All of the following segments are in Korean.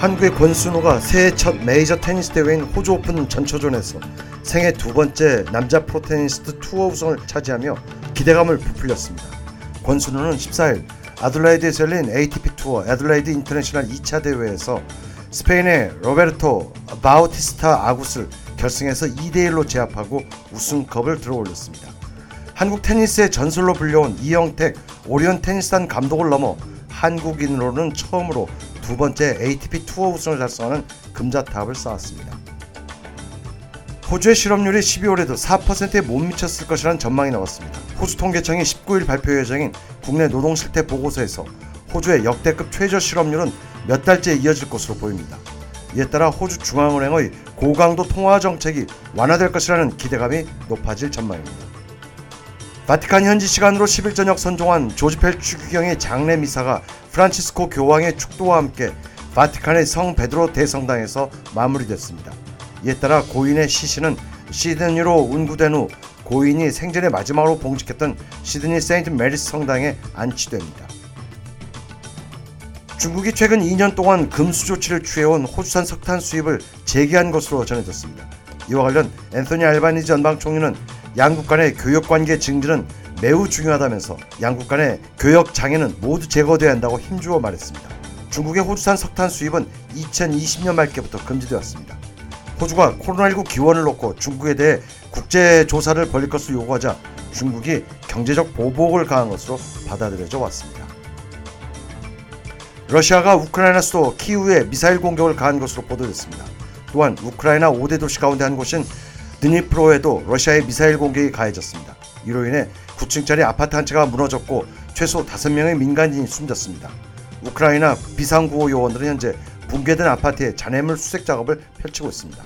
한국의 권순우가 새해 첫 메이저 테니스 대회인 호주 오픈 전초전에서 생애 두 번째 남자 프로테니스트 투어 우승을 차지하며 기대감을 부풀렸습니다. 권순우는 14일 애들레이드에서 열린 ATP 투어 애들레이드 인터내셔널 2차 대회에서 스페인의 로베르토 바우티스타 아굿을 결승에서 2대1로 제압하고 우승컵을 들어올렸습니다. 한국 테니스의 전설로 불려온 이형택 오리온 테니스단 감독을 넘어 한국인으로는 처음으로 두 번째 ATP 투어 우승을 달성하는 금자탑을 쌓았습니다. 호주의 실업률이 12월에도 4%에 못 미쳤을 것이라는 전망이 나왔습니다. 호주 통계청이 19일 발표 예정인 국내 노동 실태 보고서에서 호주의 역대급 최저 실업률은 몇 달째 이어질 것으로 보입니다. 이에 따라 호주 중앙은행의 고강도 통화 정책이 완화될 것이라는 기대감이 높아질 전망입니다. 바티칸 현지 시간으로 10일 저녁 선종한 조지펠 추기경의 장례 미사가 프란치스코 교황의 축도와 함께 바티칸의 성 베드로 대성당에서 마무리됐습니다. 이에 따라 고인의 시신은 시드니로 운구된 후 고인이 생전에 마지막으로 봉직했던 시드니 세인트 메리스 성당에 안치됩니다. 중국이 최근 2년 동안 금수 조치를 취해온 호주산 석탄 수입을 재개한 것으로 전해졌습니다. 이와 관련 앤소니 알바니지 전방 총리는 양국 간의 교역 관계 증진은 매우 중요하다면서 양국 간의 교역 장애는 모두 제거돼야 한다고 힘주어 말했습니다. 중국의 호주산 석탄 수입은 2020년 말께부터 금지되었습니다. 호주가 코로나19 기원을 놓고 중국에 대해 국제 조사를 벌일 것을 요구하자 중국이 경제적 보복을 가한 것으로 받아들여져 왔습니다. 러시아가 우크라이나 수도 키우에 미사일 공격을 가한 것으로 보도됐습니다. 또한 우크라이나 5대 도시 가운데 한 곳인 드니프로에도 러시아의 미사일 공격이 가해졌습니다. 이로 인해 9층짜리 아파트 한 채가 무너졌고 최소 5명의 민간인이 숨졌습니다. 우크라이나 비상구호 요원들은 현재 붕괴된 아파트의 잔해물 수색 작업을 펼치고 있습니다.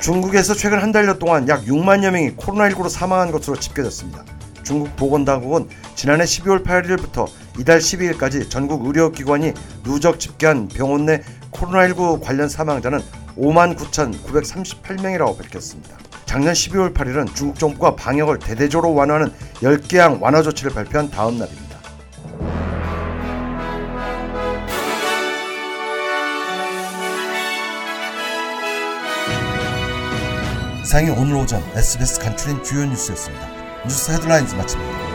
중국에서 최근 한 달여 동안 약 6만여 명이 코로나19로 사망한 것으로 집계됐습니다. 중국 보건당국은 지난해 12월 8일부터 이달 12일까지 전국 의료기관이 누적 집계한 병원 내 코로나19 관련 사망자는 5만 9,938명이라고 밝혔습니다. 작년 12월 8일은 중국 정부가 방역을 대대적으로 완화하는 10개항 완화 조치를 발표한 다음 날입니다. 이상이 오늘 오전 SBS 간추린 주요 뉴스였습니다. 뉴스 헤드라인즈 마칩니다.